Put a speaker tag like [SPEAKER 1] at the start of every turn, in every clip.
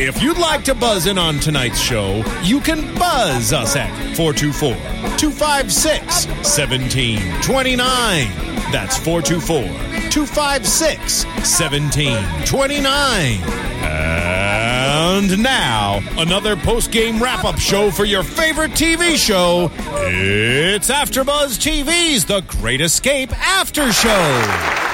[SPEAKER 1] If you'd like to buzz in on tonight's show, you can buzz us at 424 256 1729. That's 424 256 1729. And now, another post game wrap up show for your favorite TV show. It's AfterBuzz TV's The Great Escape After Show.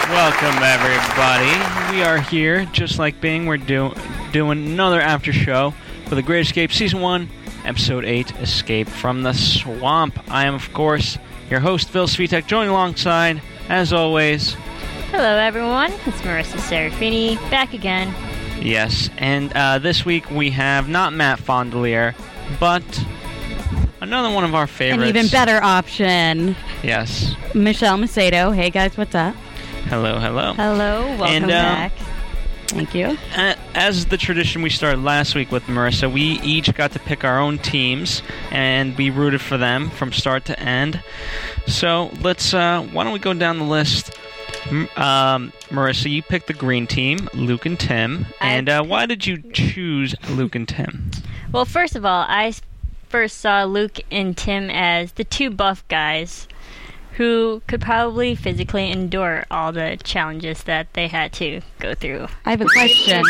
[SPEAKER 2] Welcome, everybody. We are here, just like Bing. We're do- doing another after show for The Great Escape Season 1, Episode 8 Escape from the Swamp. I am, of course, your host, Phil Svitek, joined alongside, as always,
[SPEAKER 3] Hello, everyone. It's Marisa Serafini back again.
[SPEAKER 2] yes, and uh, this week we have not Matt Fondelier, but another one of our favorites.
[SPEAKER 4] An even better option,
[SPEAKER 2] Yes.
[SPEAKER 4] Michelle Macedo. Hey guys, what's up?
[SPEAKER 2] Hello, hello.
[SPEAKER 3] Hello, welcome
[SPEAKER 2] And, um,
[SPEAKER 3] back.
[SPEAKER 4] Thank you.
[SPEAKER 2] Uh, as the tradition we started last week with Marisa, we each got to pick our own teams and we rooted for them from start to end. So let's. Uh, why don't we go down the list? Um, Marisa, you picked the green team, Luke and Tim. And uh, why did you choose Luke and Tim?
[SPEAKER 3] Well, first of all, I first saw Luke and Tim as the two buff guys who could probably physically endure all the challenges that they had to go through.
[SPEAKER 4] I have a question.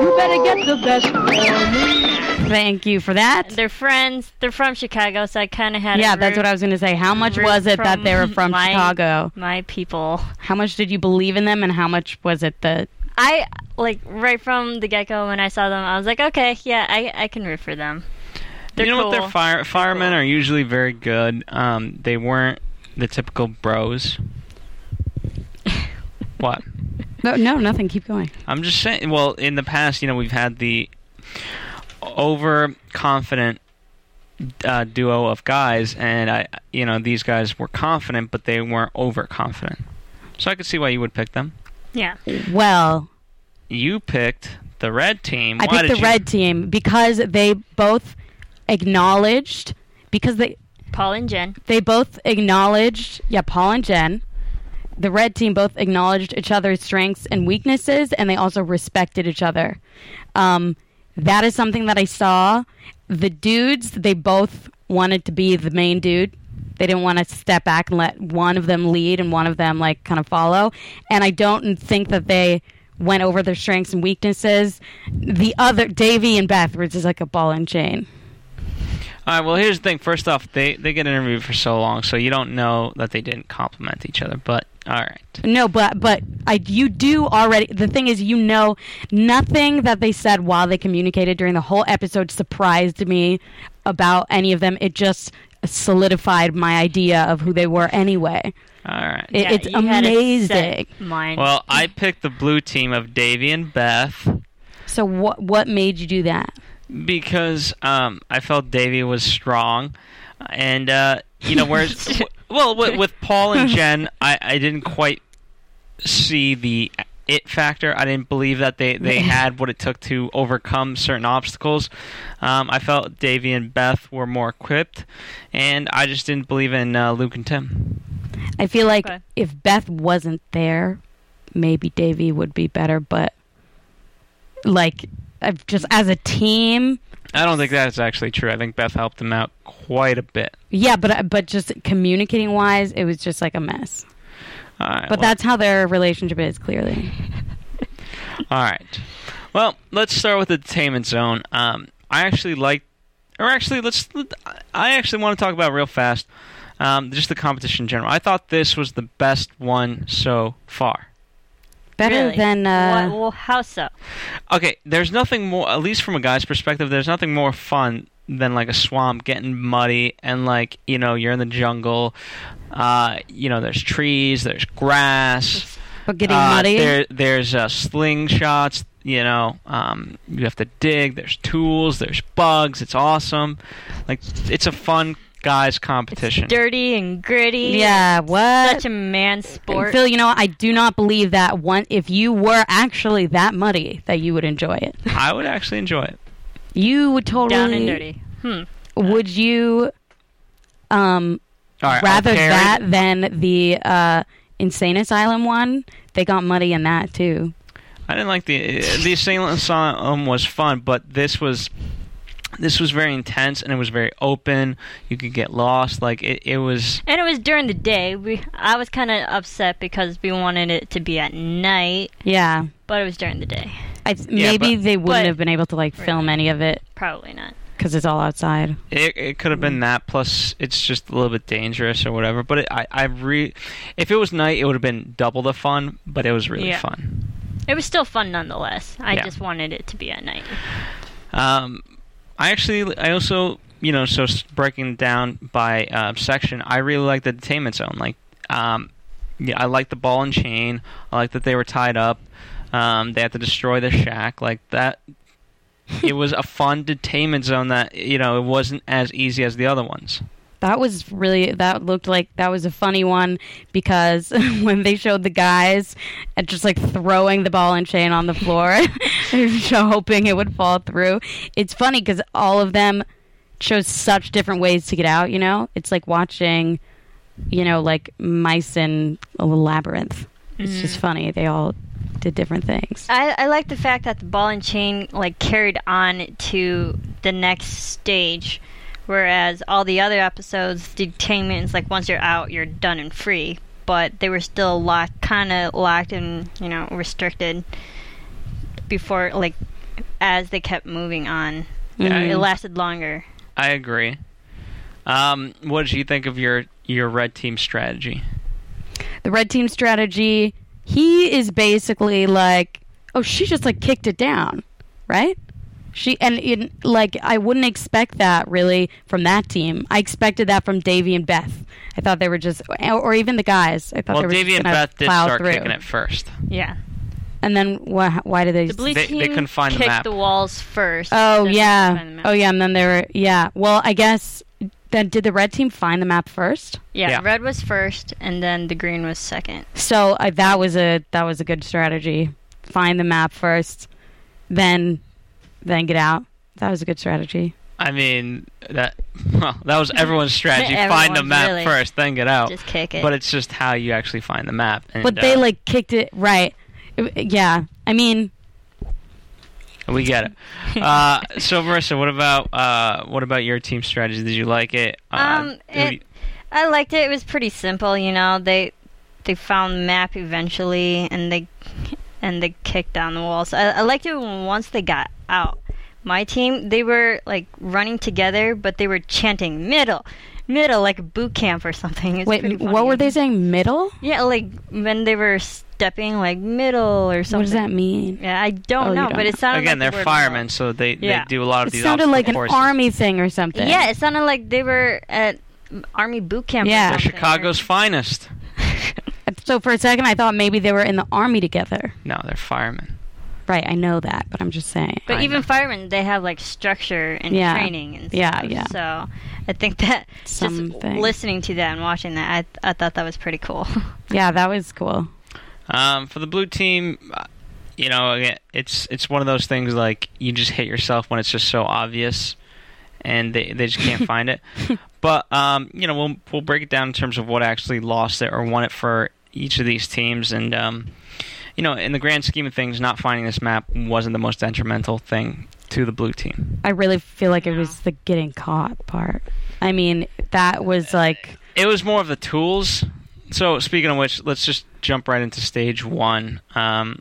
[SPEAKER 5] You better get the best for me.
[SPEAKER 4] Thank you for that.
[SPEAKER 3] They're friends. They're from Chicago, so I kind of had
[SPEAKER 4] Yeah,
[SPEAKER 3] to
[SPEAKER 4] that's what I was going to say. How much was it that they were from
[SPEAKER 3] my-
[SPEAKER 4] Chicago?
[SPEAKER 3] My people.
[SPEAKER 4] How much did you believe in them, and how much was it that
[SPEAKER 3] I like right from the get go when I saw them. I was like, okay, yeah, I I can root for them. They're
[SPEAKER 2] you know
[SPEAKER 3] cool.
[SPEAKER 2] what? Their fire firemen
[SPEAKER 3] cool.
[SPEAKER 2] are usually very good. Um, they weren't the typical bros. what?
[SPEAKER 4] No, no, nothing. Keep going.
[SPEAKER 2] I'm just saying. Well, in the past, you know, we've had the overconfident uh, duo of guys, and I, you know, these guys were confident, but they weren't overconfident. So I could see why you would pick them.
[SPEAKER 3] Yeah.
[SPEAKER 4] Well,
[SPEAKER 2] You picked the red team.
[SPEAKER 4] I
[SPEAKER 2] Why
[SPEAKER 4] picked
[SPEAKER 2] did
[SPEAKER 4] the
[SPEAKER 2] you-
[SPEAKER 4] red team because they both acknowledged because they
[SPEAKER 3] Paul and Jen.
[SPEAKER 4] they both acknowledged yeah paul and jen the red team both acknowledged each other's strengths and weaknesses and they also respected each other. Um, that is something that i saw. The dudes they both wanted to be the main dude. They didn't want to step back and let one of them lead and one of them like kind of follow. And i don't think that they went over their strengths and weaknesses. The other davy and beth were just like a ball and chain
[SPEAKER 2] All right. Well, here's the thing. First off, they they get interviewed for so long, so you don't know that they didn't compliment each other. But all right.
[SPEAKER 4] No, but but I you do already. The thing is, you know, nothing that they said while they communicated during the whole episode surprised me about any of them. It just solidified my idea of who they were anyway.
[SPEAKER 2] All right.
[SPEAKER 4] It,
[SPEAKER 3] Yeah,
[SPEAKER 4] it's
[SPEAKER 3] you had a
[SPEAKER 4] amazing.
[SPEAKER 3] set Mind.
[SPEAKER 2] Well, I picked the blue team of Davy and Beth.
[SPEAKER 4] So what what made you do that?
[SPEAKER 2] Because um, I felt Davy was strong, and uh, you know, whereas w- well, with, with Paul and Jen, I, I didn't quite see the it factor. I didn't believe that they, they had what it took to overcome certain obstacles. Um, I felt Davy and Beth were more equipped, and I just didn't believe in uh, Luke and Tim.
[SPEAKER 4] I feel like
[SPEAKER 3] Okay.
[SPEAKER 4] if Beth wasn't there, maybe Davy would be better. But like, I've just as a team,
[SPEAKER 2] I don't think that's actually true. I think Beth helped them out quite a bit.
[SPEAKER 4] yeah. But but just communicating wise, it was just like a mess.
[SPEAKER 2] All right,
[SPEAKER 4] But
[SPEAKER 2] well-
[SPEAKER 4] that's how their relationship is clearly.
[SPEAKER 2] All right. Well, let's start with the entertainment zone. Um, I actually like, or actually, let's. I actually want to talk about real fast, um, just the competition in general. I thought this was the best one so far.
[SPEAKER 4] Better
[SPEAKER 3] Really?
[SPEAKER 4] than uh,
[SPEAKER 3] What- well, how so?
[SPEAKER 2] Okay, there's nothing more, at least from a guy's perspective, there's nothing more fun than like a swamp getting muddy and like you know you're in the jungle. Uh, you know, there's trees, there's grass.
[SPEAKER 4] But getting
[SPEAKER 2] Uh,
[SPEAKER 4] muddy.
[SPEAKER 2] There, there's uh, slingshots. You know, um, you have to dig. There's tools. There's bugs. It's awesome. Like it's a fun guys competition.
[SPEAKER 3] Dirty and gritty.
[SPEAKER 4] yeah, what?
[SPEAKER 3] Such a man sport.
[SPEAKER 4] Phil, you know, I do not believe that one. If you were actually that muddy, that you would enjoy it.
[SPEAKER 2] I would actually enjoy it.
[SPEAKER 4] You would totally.
[SPEAKER 3] Down and dirty. Hmm.
[SPEAKER 4] Would you, um,
[SPEAKER 2] All right,
[SPEAKER 4] rather
[SPEAKER 2] carry-
[SPEAKER 4] that than the uh, insane asylum one? They got muddy in that too.
[SPEAKER 2] I didn't like the the Assailant Asylum was fun, but this was this was very intense and it was very open. You could get lost. Like it, it was.
[SPEAKER 3] And it was during the day. We I was kind of upset because we wanted it to be at night,
[SPEAKER 4] Yeah,
[SPEAKER 3] but it was during the day.
[SPEAKER 4] I,
[SPEAKER 2] Yeah,
[SPEAKER 4] maybe
[SPEAKER 2] but-
[SPEAKER 4] they wouldn't
[SPEAKER 3] but-
[SPEAKER 4] have been able to like film any of it
[SPEAKER 3] Probably not.
[SPEAKER 4] because it's all outside.
[SPEAKER 2] It, it could have been that. Plus, it's just a little bit dangerous or whatever. But it, I, I re, if it was night, it would have been double the fun. But it was really
[SPEAKER 3] Yeah.
[SPEAKER 2] fun.
[SPEAKER 3] It was still fun nonetheless. I
[SPEAKER 2] Yeah.
[SPEAKER 3] just wanted it to be at night.
[SPEAKER 2] Um, I actually, I also, you know, so breaking down by uh, section, I really like the detainment zone. Like, um, yeah, I like the ball and chain. I like that they were tied up. Um, they had to destroy the shack. Like that. it was a fun detainment zone that you know it wasn't as easy as the other ones.
[SPEAKER 4] That was really that looked like that was a funny one because when they showed the guys and just like throwing the ball and chain on the floor, hoping it would fall through. It's funny because all of them chose such different ways to get out. You know, it's like watching, you know, like mice in a little labyrinth. It's just mm. funny. They all did different things.
[SPEAKER 3] I, I like the fact that the ball and chain like carried on to the next stage, whereas all the other episodes, detainment is like once you're out, you're done and free. But they were still locked, kind of locked and you know restricted before like as they kept moving on.
[SPEAKER 2] Yeah,
[SPEAKER 3] It lasted longer.
[SPEAKER 2] I agree. Um, what did you think of your your red team strategy?
[SPEAKER 4] the red team strategy he is basically like oh she just like kicked it down right she and in like i wouldn't expect that really from that team i expected that from davy and beth i thought they were just or, or even the guys i thought
[SPEAKER 2] Well,
[SPEAKER 4] they were
[SPEAKER 2] Davey and Beth did
[SPEAKER 4] plow
[SPEAKER 2] start
[SPEAKER 4] through.
[SPEAKER 2] kicking it first.
[SPEAKER 3] Yeah.
[SPEAKER 4] and then why, why did they
[SPEAKER 3] The blue
[SPEAKER 2] They-
[SPEAKER 3] team
[SPEAKER 2] they couldn't find the
[SPEAKER 3] kicked
[SPEAKER 2] map.
[SPEAKER 3] the walls first.
[SPEAKER 4] oh yeah
[SPEAKER 3] found the map.
[SPEAKER 4] oh yeah and then they were yeah well i guess then did the red team find the map first
[SPEAKER 3] Yeah,
[SPEAKER 2] Yeah.
[SPEAKER 3] red was first, and then the green was second.
[SPEAKER 4] So uh, that was a that was a good strategy. Find the map first, then then get out. That was a good strategy.
[SPEAKER 2] I mean that well, that was everyone's strategy. find the map
[SPEAKER 3] really-
[SPEAKER 2] first, then get out.
[SPEAKER 3] Just kick it.
[SPEAKER 2] But it's just how you actually find the map. And,
[SPEAKER 4] But they
[SPEAKER 2] uh,
[SPEAKER 4] like kicked it right. It- yeah, I mean,
[SPEAKER 2] we get it. Uh, so Marisa, what about uh, what about your team strategy? Did you like it? Uh,
[SPEAKER 3] Um, it-
[SPEAKER 2] you-
[SPEAKER 3] I liked it. It was pretty simple, you know. They they found the map eventually, and they and they kicked down the walls. I, I liked it once they got out. My team, they were like running together, but they were chanting middle, middle, like boot camp or something. It's
[SPEAKER 4] wait, what were they saying? Middle?
[SPEAKER 3] Yeah, like when they were stepping, like middle or something.
[SPEAKER 4] What does that mean?
[SPEAKER 3] Yeah, I don't
[SPEAKER 4] Oh,
[SPEAKER 3] know,
[SPEAKER 4] don't
[SPEAKER 3] but it sounded like
[SPEAKER 2] again,
[SPEAKER 3] like
[SPEAKER 2] they're
[SPEAKER 3] the word
[SPEAKER 2] firemen, so they,
[SPEAKER 3] Yeah.
[SPEAKER 2] they do a lot of
[SPEAKER 4] It
[SPEAKER 2] these.
[SPEAKER 4] It sounded
[SPEAKER 2] obstacle
[SPEAKER 4] like an
[SPEAKER 2] courses.
[SPEAKER 4] army thing or something.
[SPEAKER 3] Yeah, it sounded like they were at army boot camp.
[SPEAKER 4] Yeah.
[SPEAKER 2] They're
[SPEAKER 3] something.
[SPEAKER 2] Chicago's finest.
[SPEAKER 4] So for a second, I thought maybe they were in the army together.
[SPEAKER 2] No, they're firemen.
[SPEAKER 4] Right, I know that, but I'm just saying.
[SPEAKER 3] But
[SPEAKER 2] I
[SPEAKER 3] even
[SPEAKER 2] know.
[SPEAKER 3] firemen, they have like structure and
[SPEAKER 4] Yeah.
[SPEAKER 3] training and
[SPEAKER 4] Yeah,
[SPEAKER 3] stuff.
[SPEAKER 4] yeah.
[SPEAKER 3] So I think that just listening to that and watching that, I I thought that was pretty cool.
[SPEAKER 4] Yeah, that was cool.
[SPEAKER 2] Um, for the blue team, uh, you know, again, it's it's one of those things like you just hit yourself when it's just so obvious, and they they just can't find it. But um, you know, we'll we'll break it down in terms of what actually lost it or won it for each of these teams, and um, you know, in the grand scheme of things, not finding this map wasn't the most detrimental thing to the blue team.
[SPEAKER 4] I really feel like it was the getting caught part. I mean, that was like
[SPEAKER 2] It was more of the tools. So speaking of which, let's just jump right into stage one. Um,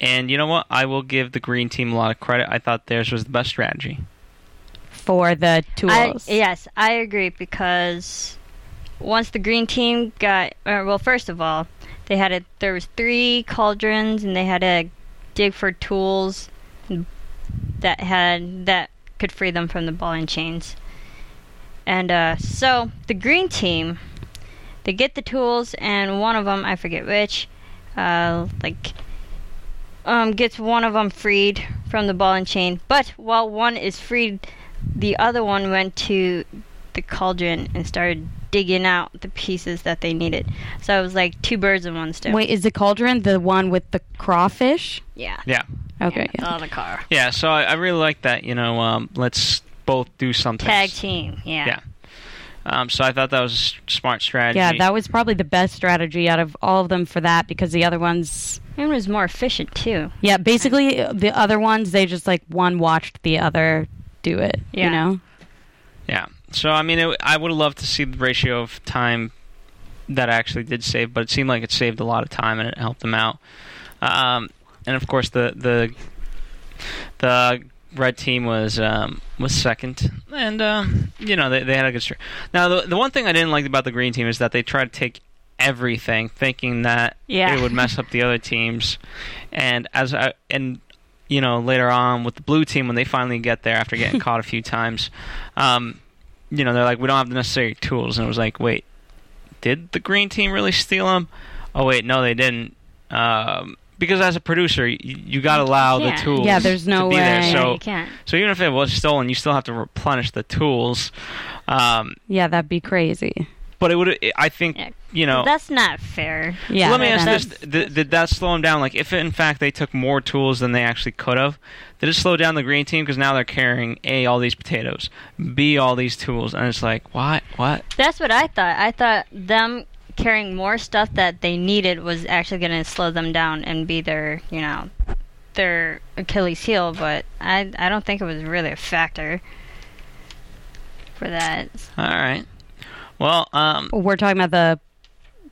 [SPEAKER 2] and you know what? I will give the green team a lot of credit. I thought theirs was the best strategy.
[SPEAKER 4] for the
[SPEAKER 3] I,
[SPEAKER 4] tools.
[SPEAKER 3] yes, I agree because once the green team got uh, well, first of all, they had a there was three cauldrons and they had to dig for tools that had that could free them from the ball and chains. And uh, so the green team, they get the tools, and one of them, I forget which, uh, like, um, gets one of them freed from the ball and chain. But while one is freed, the other one went to the cauldron and started digging out the pieces that they needed. So it was like two birds in one stone.
[SPEAKER 4] Wait, is the cauldron the one with the crawfish?
[SPEAKER 3] Yeah.
[SPEAKER 2] Yeah.
[SPEAKER 4] Okay.
[SPEAKER 3] It's on the car.
[SPEAKER 2] Yeah, so I, I really like that. You know, um, let's both do something.
[SPEAKER 3] Tag team. Yeah.
[SPEAKER 2] Yeah. Um, so I thought that was a smart strategy.
[SPEAKER 4] Yeah, that was probably the best strategy out of all of them for that because the other ones,
[SPEAKER 3] It was more efficient too.
[SPEAKER 4] yeah, basically uh, the other ones they just like one watched the other do it.
[SPEAKER 3] Yeah.
[SPEAKER 4] You know.
[SPEAKER 2] Yeah. So I mean, it, I would have loved to see the ratio of time that actually did save, but it seemed like it saved a lot of time and it helped them out. Um, and of course, the the the red team was um, was second, and uh, you know they they had a good start. Now, the the one thing I didn't like about the green team is that they tried to take everything, thinking that
[SPEAKER 3] Yeah.
[SPEAKER 2] it would mess up the other teams, and as I and you know later on with the blue team when they finally get there after getting caught a few times, um, you know they're like we don't have the necessary tools, and it was like wait, did the green team really steal them? Oh wait, no they didn't. Um, because as a producer, you, you got to allow the tools.
[SPEAKER 4] Yeah, there's no
[SPEAKER 2] to be
[SPEAKER 4] way.
[SPEAKER 2] There.
[SPEAKER 3] Yeah,
[SPEAKER 2] So
[SPEAKER 3] you can't.
[SPEAKER 2] so even if it was stolen, you still have to replenish the tools. Um,
[SPEAKER 4] Yeah, that'd be crazy.
[SPEAKER 2] But it would, I think,
[SPEAKER 3] Yeah.
[SPEAKER 2] you know.
[SPEAKER 3] That's not fair.
[SPEAKER 4] Yeah.
[SPEAKER 2] let me ask
[SPEAKER 4] that's-
[SPEAKER 2] this: did, did that slow them down? Like, if in fact they took more tools than they actually could have, did it slow down the green team because now they're carrying a all these potatoes, b all these tools, and it's like, what, what?
[SPEAKER 3] That's what I thought. I thought them carrying more stuff that they needed was actually going to slow them down and be their, you know, their Achilles heel. But I, I don't think it was really a factor for that.
[SPEAKER 2] All right. Well, um,
[SPEAKER 4] We're talking about the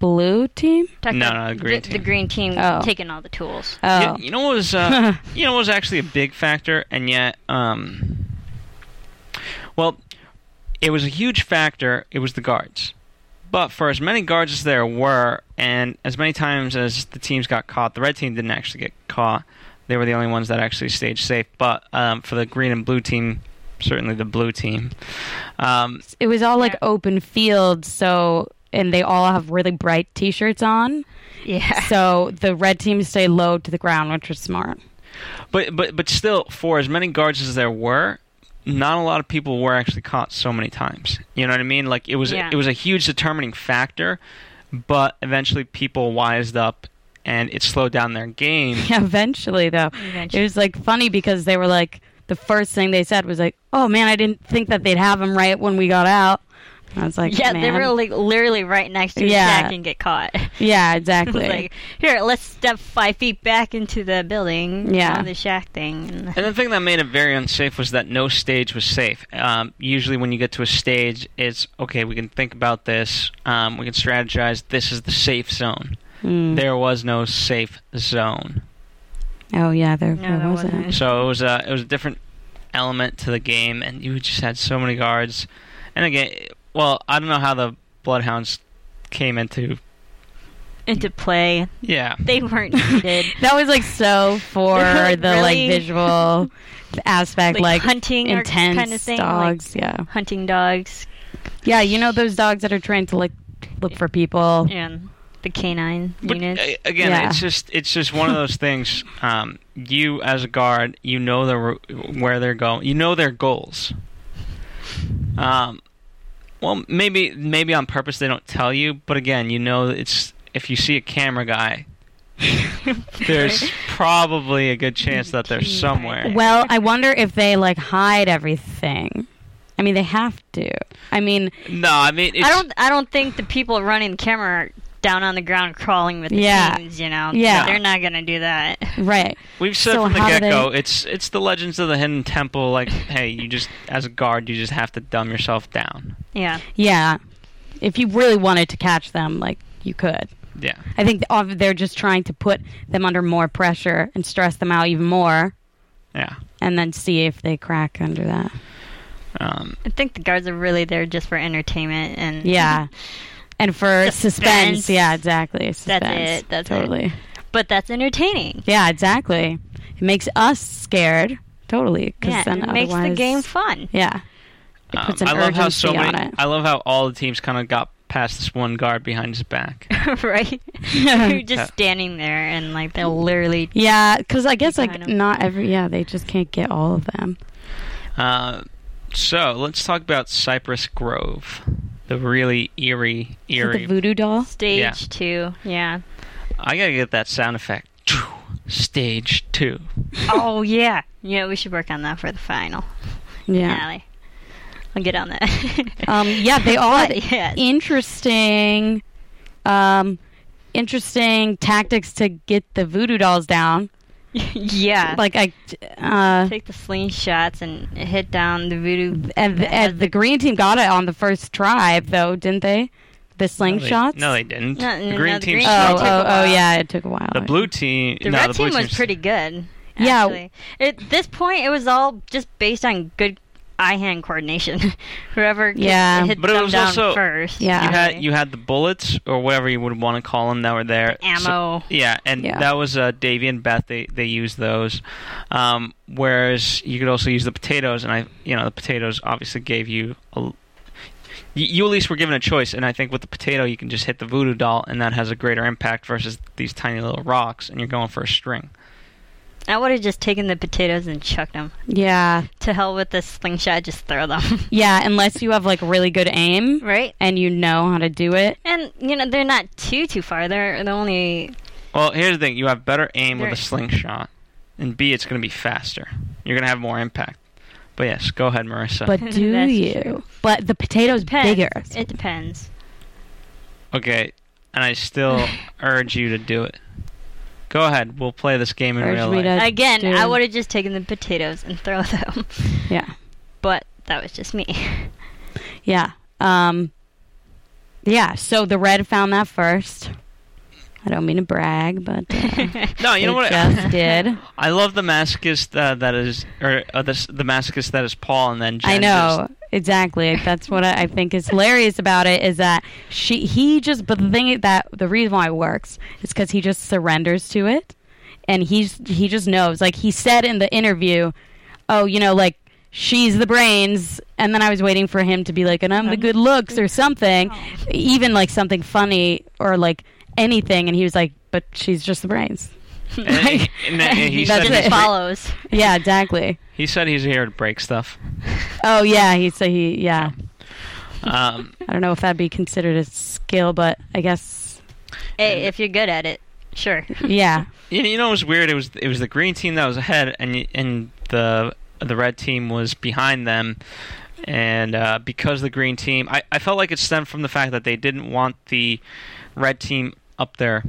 [SPEAKER 4] blue team.
[SPEAKER 3] Talking
[SPEAKER 2] No,
[SPEAKER 3] about
[SPEAKER 2] no, the green
[SPEAKER 3] the,
[SPEAKER 2] team.
[SPEAKER 3] the green team
[SPEAKER 4] Oh.
[SPEAKER 3] taking all the tools.
[SPEAKER 4] Oh,
[SPEAKER 2] You, you know what was uh, you know what was actually a big factor, and yet, um, well, it was a huge factor. It was the guards, but for as many guards as there were, and as many times as the teams got caught, the red team didn't actually get caught. They were the only ones that actually stayed safe. But um, for the green and blue team, certainly the blue team, um,
[SPEAKER 4] it was all like
[SPEAKER 3] Yeah.
[SPEAKER 4] open fields. So, and they all have really bright T-shirts on.
[SPEAKER 3] Yeah.
[SPEAKER 4] So the red team stay low to the ground, which was smart.
[SPEAKER 2] But but but still, for as many guards as there were, not a lot of people were actually caught so many times. You know what I mean? Like it was
[SPEAKER 3] Yeah.
[SPEAKER 2] it was a huge determining factor, but eventually people wised up and it slowed down their game.
[SPEAKER 4] Yeah, eventually though,
[SPEAKER 3] Eventually.
[SPEAKER 4] it was like funny because they were like the first thing they said was like, "Oh man, I didn't think that they'd have him right when we got out." I was like,
[SPEAKER 3] yeah,
[SPEAKER 4] man.
[SPEAKER 3] they were like literally right next to
[SPEAKER 4] Yeah.
[SPEAKER 3] Jack and get caught.
[SPEAKER 4] yeah, exactly.
[SPEAKER 3] like, here, let's step five feet back into the building.
[SPEAKER 4] Yeah.
[SPEAKER 3] on the shack thing. And
[SPEAKER 2] And the thing that made it very unsafe was that no stage was safe. Um, usually, when you get to a stage, it's okay. We can think about this. Um, we can strategize. This is the safe zone.
[SPEAKER 4] Mm.
[SPEAKER 2] There was no safe zone.
[SPEAKER 4] Oh yeah, there,
[SPEAKER 3] No,
[SPEAKER 4] there
[SPEAKER 3] there
[SPEAKER 4] wasn't.
[SPEAKER 3] wasn't.
[SPEAKER 2] So it was a it was a different element to the game, and you just had so many guards. And again, well, I don't know how the Bloodhounds came into.
[SPEAKER 3] into play.
[SPEAKER 2] Yeah,
[SPEAKER 3] They weren't needed.
[SPEAKER 4] That was like so for
[SPEAKER 3] Really?
[SPEAKER 4] the like visual aspect,
[SPEAKER 3] Like
[SPEAKER 4] like,
[SPEAKER 3] hunting or
[SPEAKER 4] intense
[SPEAKER 3] kind of thing,
[SPEAKER 4] dogs. yeah,
[SPEAKER 3] Hunting dogs
[SPEAKER 4] yeah. You know those dogs that are trained to like look for people.
[SPEAKER 3] and the canine
[SPEAKER 2] but
[SPEAKER 3] units.
[SPEAKER 2] again,
[SPEAKER 4] Yeah.
[SPEAKER 2] it's just it's just one of those things. Um, you as a guard, you know the where they're going. You know their goals. Um, well, maybe maybe on purpose they don't tell you, but again, you know it's if you see a camera guy. there's probably a good chance that they're somewhere.
[SPEAKER 4] Well, I wonder if they like hide everything. I mean, they have to. I mean,
[SPEAKER 2] No, I mean it's,
[SPEAKER 3] I don't. I don't think the people running the camera are down on the ground crawling with the
[SPEAKER 4] Yeah.
[SPEAKER 3] teams. You know.
[SPEAKER 4] Yeah.
[SPEAKER 3] They're not gonna do that.
[SPEAKER 4] right?
[SPEAKER 2] We've said
[SPEAKER 4] So
[SPEAKER 2] from the
[SPEAKER 4] how
[SPEAKER 2] get go,
[SPEAKER 4] they-
[SPEAKER 2] it's it's the Legends of the Hidden Temple. Like, hey, you just as a guard, you just have to dumb yourself down.
[SPEAKER 3] Yeah.
[SPEAKER 4] Yeah. If you really wanted to catch them, like you could.
[SPEAKER 2] Yeah,
[SPEAKER 4] I think they're just trying to put them under more pressure and stress them out even more,
[SPEAKER 2] yeah.
[SPEAKER 4] and then see if they crack under that.
[SPEAKER 2] Um,
[SPEAKER 3] I think the guards are really there just for entertainment and
[SPEAKER 4] Yeah. And for suspense,
[SPEAKER 3] Suspense.
[SPEAKER 4] yeah, exactly. Suspense.
[SPEAKER 3] That's it, that's it.
[SPEAKER 4] totally.
[SPEAKER 3] But that's entertaining.
[SPEAKER 4] Yeah, exactly. It makes us scared totally. 'cause
[SPEAKER 3] Yeah,
[SPEAKER 4] then
[SPEAKER 3] it makes the game fun.
[SPEAKER 4] Yeah. It
[SPEAKER 2] Um,
[SPEAKER 4] an
[SPEAKER 2] I love how so many. I love how all the teams kind of got past this one guard behind his back.
[SPEAKER 3] right? You're just standing there and like they'll literally
[SPEAKER 4] Yeah, because I guess like
[SPEAKER 3] Behind 'em.
[SPEAKER 4] not every yeah they just can't get all of them.
[SPEAKER 2] Uh, so let's talk about Cypress Grove, the really eerie, eerie.
[SPEAKER 4] the voodoo doll.
[SPEAKER 3] stage
[SPEAKER 2] Yeah.
[SPEAKER 3] two. Yeah.
[SPEAKER 2] I gotta get that sound effect. Stage two.
[SPEAKER 3] oh yeah. Yeah, we should work on that for the final.
[SPEAKER 4] Yeah.
[SPEAKER 3] Finale. I'll get on that.
[SPEAKER 4] Um. Yeah, they all had
[SPEAKER 3] But,
[SPEAKER 4] interesting, um, interesting tactics to get the voodoo dolls down.
[SPEAKER 3] Yeah.
[SPEAKER 4] Like I, uh,
[SPEAKER 3] take the slingshots and hit down the voodoo.
[SPEAKER 4] and, and the green team got it on the first try though, didn't they? The
[SPEAKER 2] No,
[SPEAKER 4] slingshots.
[SPEAKER 2] they, no, they didn't.
[SPEAKER 3] No,
[SPEAKER 2] the
[SPEAKER 3] no,
[SPEAKER 2] green
[SPEAKER 3] the
[SPEAKER 2] team.
[SPEAKER 3] green
[SPEAKER 4] Oh,
[SPEAKER 3] team
[SPEAKER 4] oh, oh, yeah, it took a while.
[SPEAKER 2] The blue team.
[SPEAKER 3] The
[SPEAKER 2] no,
[SPEAKER 3] red
[SPEAKER 2] the blue
[SPEAKER 3] team was pretty good.
[SPEAKER 4] Yeah.
[SPEAKER 3] At this point, it was all just based on good eye-hand coordination. Whoever gets-
[SPEAKER 4] Yeah.
[SPEAKER 3] hit
[SPEAKER 2] But it was
[SPEAKER 3] down
[SPEAKER 2] also-
[SPEAKER 3] first.
[SPEAKER 4] Yeah.
[SPEAKER 2] You had
[SPEAKER 3] really.
[SPEAKER 2] you had the bullets or whatever you would want to call them that were there. So-
[SPEAKER 3] ammo.
[SPEAKER 2] yeah, and
[SPEAKER 4] Yeah.
[SPEAKER 2] that was uh, Davy and Beth. They they used those. Um, whereas you could also use the potatoes, and I you know the potatoes obviously gave you a. You, you at least were given a choice, and I think with the potato you can just hit the voodoo doll, and that has a greater impact versus these tiny little rocks, and you're going for a string.
[SPEAKER 3] I would have just taken the potatoes and chucked them.
[SPEAKER 4] Yeah,
[SPEAKER 3] To hell with the slingshot, just throw them.
[SPEAKER 4] yeah. Unless you have like really good aim
[SPEAKER 3] right?
[SPEAKER 4] and you know how to do it.
[SPEAKER 3] And, you know, they're not too, too far. They're, they're only...
[SPEAKER 2] Well, here's the thing: you have better aim with a slingshot, and B, it's going to be faster. You're going to have more impact. But yes, go ahead, Marisa.
[SPEAKER 4] But do you?
[SPEAKER 3] true.
[SPEAKER 4] But the potato's
[SPEAKER 3] Depends.
[SPEAKER 4] bigger.
[SPEAKER 3] It depends.
[SPEAKER 2] okay, and I still urge you to do it. Go ahead. We'll play this game in
[SPEAKER 4] Urge
[SPEAKER 2] real
[SPEAKER 4] me
[SPEAKER 2] life.
[SPEAKER 4] to-
[SPEAKER 3] Again,
[SPEAKER 4] do-
[SPEAKER 3] I would have just taken the potatoes and throw them.
[SPEAKER 4] Yeah.
[SPEAKER 3] But that was just me.
[SPEAKER 4] Yeah. Um Yeah, so the red found that first. I don't mean to brag, but uh,
[SPEAKER 2] no, you know what?
[SPEAKER 4] just did.
[SPEAKER 2] I love the masochist uh, that is, or uh, the the masochist that is Paul, and then Jen
[SPEAKER 4] I know exactly. That's what I, I think is hilarious about it is that she he just. But the thing that the reason why it works is because he just surrenders to it, and he's he just knows. Like he said in the interview, oh, you know, like she's the brains, and then I was waiting for him to be like, and I'm the good looks or something, even like something funny or like anything, and he was like, but she's just the brains.
[SPEAKER 2] just- and, and- and- and he
[SPEAKER 4] That's
[SPEAKER 2] said
[SPEAKER 4] it.
[SPEAKER 2] he's
[SPEAKER 3] It
[SPEAKER 2] here-
[SPEAKER 3] follows.
[SPEAKER 4] Yeah, exactly.
[SPEAKER 2] he said he's here to break stuff.
[SPEAKER 4] Oh yeah, he said he yeah.
[SPEAKER 2] Um,
[SPEAKER 4] I don't know if that'd be considered a skill, but I guess
[SPEAKER 3] Hey, if you're good at it, sure.
[SPEAKER 4] yeah.
[SPEAKER 2] you, you know, it was weird. It was it was the green team that was ahead, and and the the red team was behind them. And uh, because the green team, I, I felt like it stemmed from the fact that they didn't want the red team up there,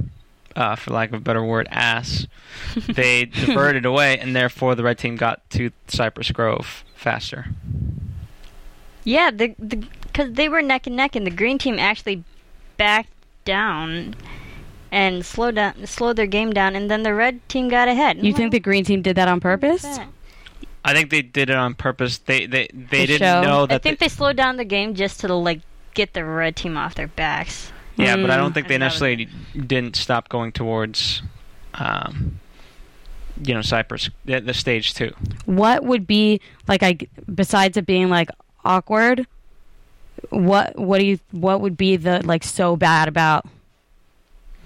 [SPEAKER 2] uh, for lack of a better word, ass. They diverted away, and therefore the red team got to Cypress Grove faster.
[SPEAKER 3] Yeah, the the because they were neck and neck, and the green team actually backed down and slowed down, slowed their game down, and then the red team got ahead.
[SPEAKER 4] You think the green team did that on purpose?
[SPEAKER 2] I think they did it on purpose. They they they
[SPEAKER 4] To
[SPEAKER 2] didn't
[SPEAKER 4] show?
[SPEAKER 2] know that.
[SPEAKER 3] I
[SPEAKER 2] that.
[SPEAKER 3] think they slowed down the game just to like get the red team off their backs.
[SPEAKER 2] Yeah, but I don't
[SPEAKER 4] Mm.
[SPEAKER 2] think they
[SPEAKER 3] And that was-
[SPEAKER 2] necessarily didn't stop going towards, um, you know, Cypress, the, the stage two.
[SPEAKER 4] What would be like? I besides it being like awkward. What what do you what would be the like so bad about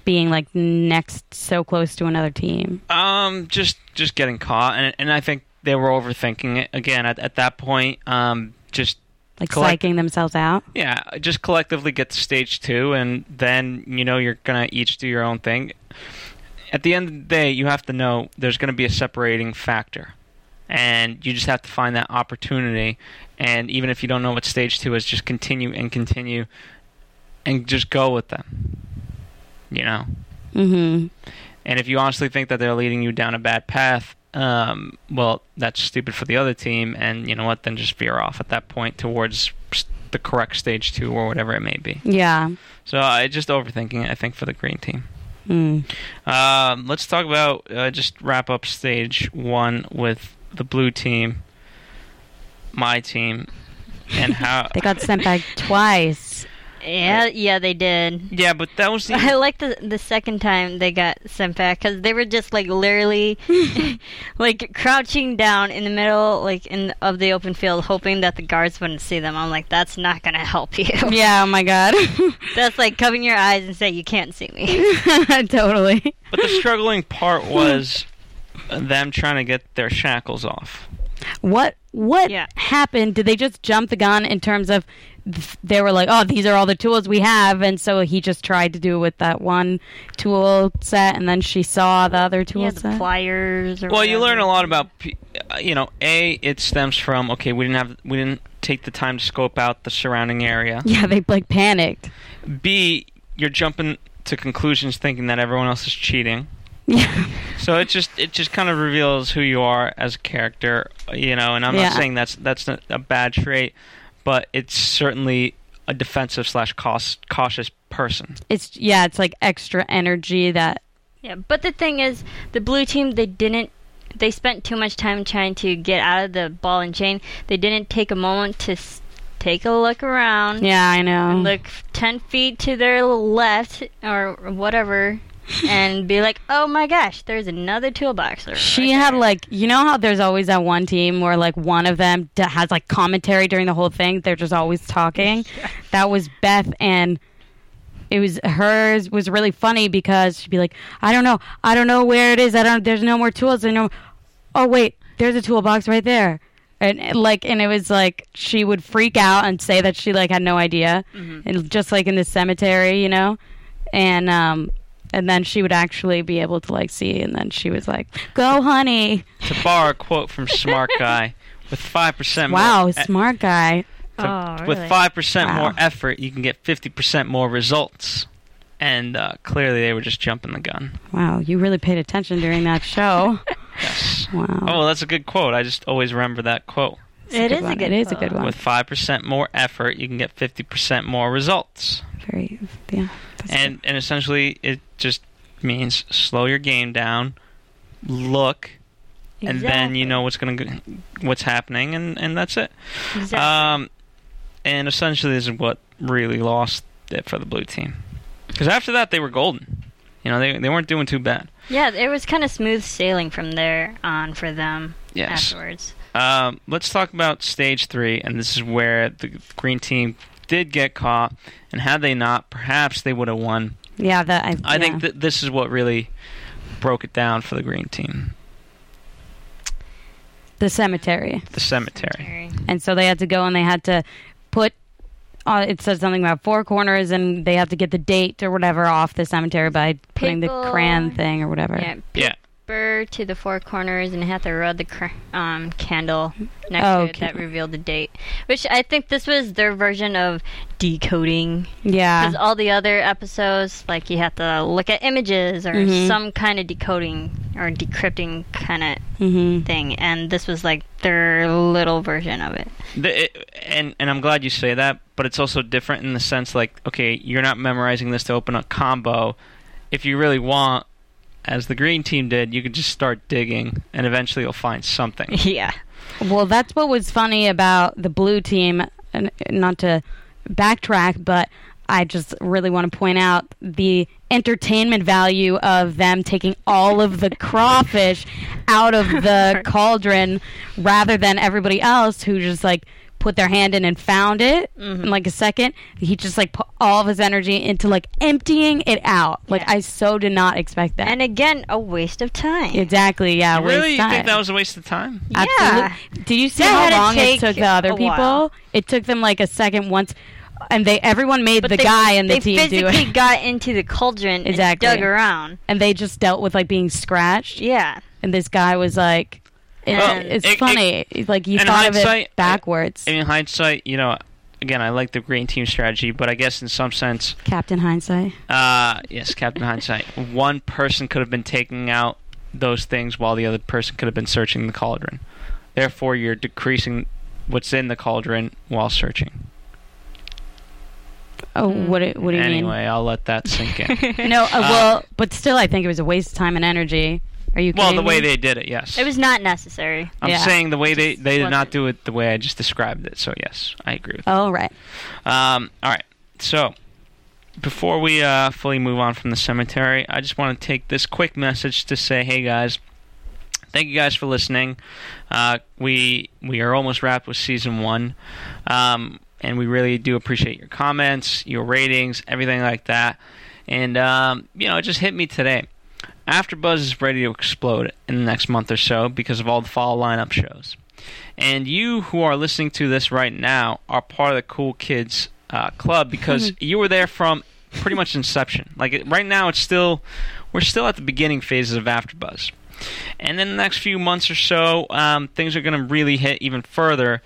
[SPEAKER 4] being like next so close to another team?
[SPEAKER 2] Um, just just getting caught, and and I think they were overthinking it again at at that point. Um, just
[SPEAKER 4] Like
[SPEAKER 2] Collect-
[SPEAKER 4] psyching themselves out?
[SPEAKER 2] yeah, just collectively get to stage two, and then you know you're gonna each do your own thing. At the end of the day, you have to know there's gonna be a separating factor, and you just have to find that opportunity. And even if you don't know what stage two is, just continue and continue, and just go with them. You know.
[SPEAKER 4] Mm-hmm.
[SPEAKER 2] And if you honestly think that they're leading you down a bad path, um, well, that's stupid for the other team. And you know what? Then just veer off at that point towards the correct stage two or whatever it may be.
[SPEAKER 4] Yeah.
[SPEAKER 2] So I just overthinking it. I think for the green team.
[SPEAKER 4] Mm.
[SPEAKER 2] Um, let's talk about uh, just wrap up stage one with the blue team, my team, and how
[SPEAKER 4] They got sent back twice.
[SPEAKER 3] Yeah, yeah, they did.
[SPEAKER 2] Yeah, but that was the
[SPEAKER 3] I like the the second time they got sent back because they were just like literally like crouching down in the middle like in of the open field, hoping that the guards wouldn't see them. I'm like, that's not gonna help you.
[SPEAKER 4] Yeah, oh my god.
[SPEAKER 3] that's like covering your eyes and say you can't see me.
[SPEAKER 4] totally.
[SPEAKER 2] but the struggling part was them trying to get their shackles off.
[SPEAKER 4] What what
[SPEAKER 3] Yeah.
[SPEAKER 4] happened? Did they just jump the gun in terms of th- they were like, "Oh, these are all the tools we have," and so he just tried to do it with that one tool set, and then she saw the other tool
[SPEAKER 3] yeah, the
[SPEAKER 4] set.
[SPEAKER 3] pliers. Or
[SPEAKER 2] Well, you learn a lot about, p- uh, you know, a it stems from okay, we didn't have we didn't take the time to scope out the surrounding area.
[SPEAKER 4] yeah, they like panicked.
[SPEAKER 2] B you're jumping to conclusions thinking that everyone else is cheating.
[SPEAKER 4] Yeah,
[SPEAKER 2] So it just it just kind of reveals who you are as a character, you know. And I'm
[SPEAKER 4] Yeah.
[SPEAKER 2] not saying that's that's not a bad trait, but it's certainly a defensive slash caus- cautious person.
[SPEAKER 4] it's yeah, it's like extra energy that
[SPEAKER 3] Yeah, but the thing is, the blue team they didn't. They spent too much time trying to get out of the ball and chain. They didn't take a moment to s- take a look around.
[SPEAKER 4] yeah, I know.
[SPEAKER 3] and look 10 feet to their left or whatever and be like, oh my gosh, there's another toolbox.
[SPEAKER 4] She
[SPEAKER 3] right
[SPEAKER 4] had
[SPEAKER 3] there."
[SPEAKER 4] like you know how there's always that one team where like one of them d- has like commentary during the whole thing. They're just always talking. That was Beth and it was hers was really funny because she'd be like, I don't know, I don't know where it is. I don't. There's no more tools. I know. Oh wait, there's a toolbox right there. And and, like, and it was like she would freak out and say that she like had no idea, and just like in the cemetery, you know, and um, and then she would actually be able to like see, and then she was like, "Go, honey."
[SPEAKER 2] To borrow a quote from Smart Guy, with five percent
[SPEAKER 4] Wow,
[SPEAKER 2] more, e-
[SPEAKER 4] smart guy.
[SPEAKER 2] to-
[SPEAKER 3] Oh,
[SPEAKER 2] with five percent
[SPEAKER 4] Wow.
[SPEAKER 2] more effort, you can get fifty percent more results. And uh, clearly, they were just jumping the gun.
[SPEAKER 4] Wow, you really paid attention during that show.
[SPEAKER 2] Yes.
[SPEAKER 4] Wow.
[SPEAKER 2] Oh, that's a good quote. I just always remember that quote.
[SPEAKER 3] It
[SPEAKER 4] good
[SPEAKER 3] is a
[SPEAKER 4] one.
[SPEAKER 3] good
[SPEAKER 4] It is a good one.
[SPEAKER 2] With five percent more effort, you can get fifty percent more results.
[SPEAKER 4] Very, yeah. That's
[SPEAKER 2] And and essentially, it just means slow your game down, look, and then you know what's gonna what's happening, and and that's it.
[SPEAKER 3] Exactly.
[SPEAKER 2] Um, and essentially, this is what really lost it for the blue team. Because after that, they were golden. You know, they they weren't doing too bad.
[SPEAKER 3] yeah, it was kind of smooth sailing from there on for them
[SPEAKER 2] Yes.
[SPEAKER 3] afterwards.
[SPEAKER 2] Um, let's talk about stage three, and this is where the green team did get caught, and had they not, perhaps they would have won.
[SPEAKER 4] Yeah, that I,
[SPEAKER 2] I
[SPEAKER 4] yeah.
[SPEAKER 2] think that this is what really broke it down for the green team,
[SPEAKER 4] the cemetery,
[SPEAKER 2] the cemetery.
[SPEAKER 3] Very-
[SPEAKER 4] and so they had to go and they had to put. Uh, it said something about four corners, and they have to get the date or whatever off the cemetery by putting the
[SPEAKER 3] Paper.
[SPEAKER 4] crayon thing or whatever.
[SPEAKER 3] Yeah,
[SPEAKER 2] Yeah.
[SPEAKER 3] Paper to the four corners and had to rub the cr- um, candle next
[SPEAKER 4] Oh,
[SPEAKER 3] to it that
[SPEAKER 4] okay.
[SPEAKER 3] revealed the date. Which I think this was their version of decoding.
[SPEAKER 4] Yeah.
[SPEAKER 3] Because all the other episodes, like you have to look at images or
[SPEAKER 4] Mhm.
[SPEAKER 3] some kind of decoding or decrypting kind of
[SPEAKER 4] hmm
[SPEAKER 3] thing, and this was like their little version of it.
[SPEAKER 2] The, it, and and I'm glad you say that, but it's also different in the sense like, okay, you're not memorizing this to open a combo. If you really want, as the green team did, you could just start digging, and eventually you'll find something.
[SPEAKER 3] yeah.
[SPEAKER 4] Well, that's what was funny about the blue team. And not to backtrack, but I just really want to point out the entertainment value of them taking all of the crawfish out of the cauldron rather than everybody else who just like put their hand in and found it
[SPEAKER 3] Mm-hmm.
[SPEAKER 4] in like a second. He just like put all of his energy into like emptying it out. Like
[SPEAKER 3] Yeah.
[SPEAKER 4] I so did not expect that.
[SPEAKER 3] And again, a waste of time.
[SPEAKER 4] exactly, yeah.
[SPEAKER 2] really,
[SPEAKER 4] waste
[SPEAKER 2] you
[SPEAKER 4] time.
[SPEAKER 2] think that was a waste of time?
[SPEAKER 3] yeah.
[SPEAKER 4] Absolutely. Did you see
[SPEAKER 3] That
[SPEAKER 4] how long it took the other people?
[SPEAKER 3] while.
[SPEAKER 4] It took them like a second once, and they everyone made
[SPEAKER 3] But
[SPEAKER 4] the
[SPEAKER 3] they,
[SPEAKER 4] guy in the team do it.
[SPEAKER 3] They physically got into the cauldron
[SPEAKER 4] Exactly.
[SPEAKER 3] and dug around.
[SPEAKER 4] and they just dealt with like being scratched.
[SPEAKER 3] Yeah.
[SPEAKER 4] And this guy was like, it-
[SPEAKER 3] Well,
[SPEAKER 4] it's
[SPEAKER 2] it-
[SPEAKER 4] funny. like you thought of it backwards.
[SPEAKER 2] In hindsight, you know, again, I like the green team strategy, but I guess in some sense,
[SPEAKER 4] Captain Hindsight.
[SPEAKER 2] uh, yes, Captain Hindsight, one person could have been taking out those things while the other person could have been searching the cauldron. Therefore, you're decreasing what's in the cauldron while searching.
[SPEAKER 4] Oh, what? do- What do you
[SPEAKER 2] anyway, I'll let that sink in.
[SPEAKER 4] mean? No, uh, well, but still, I think it was a waste of time and energy. Are you?
[SPEAKER 2] well, the
[SPEAKER 4] kidding
[SPEAKER 2] way
[SPEAKER 4] me?
[SPEAKER 2] they did it, yes.
[SPEAKER 3] It was not necessary.
[SPEAKER 2] I'm
[SPEAKER 4] Yeah.
[SPEAKER 2] saying the way they they did not do it the way I just described it. So yes, I agree with.
[SPEAKER 4] Oh right.
[SPEAKER 2] Um, all right, so before we uh, fully move on from the cemetery, I just want to take this quick message to say, hey guys, thank you guys for listening. Uh, we we are almost wrapped with season one, um, and we really do appreciate your comments, your ratings, everything like that. And um, you know, it just hit me today. AfterBuzz is ready to explode in the next month or so because of all the fall lineup shows. And you who are listening to this right now are part of the Cool Kids uh, Club because you were there from pretty much inception. Like it, right now, it's still we're still at the beginning phases of AfterBuzz. And then the next few months or so, um, things are going to really hit even further.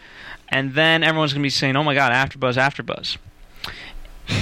[SPEAKER 2] And then everyone's going to be saying, "Oh my God, AfterBuzz, AfterBuzz."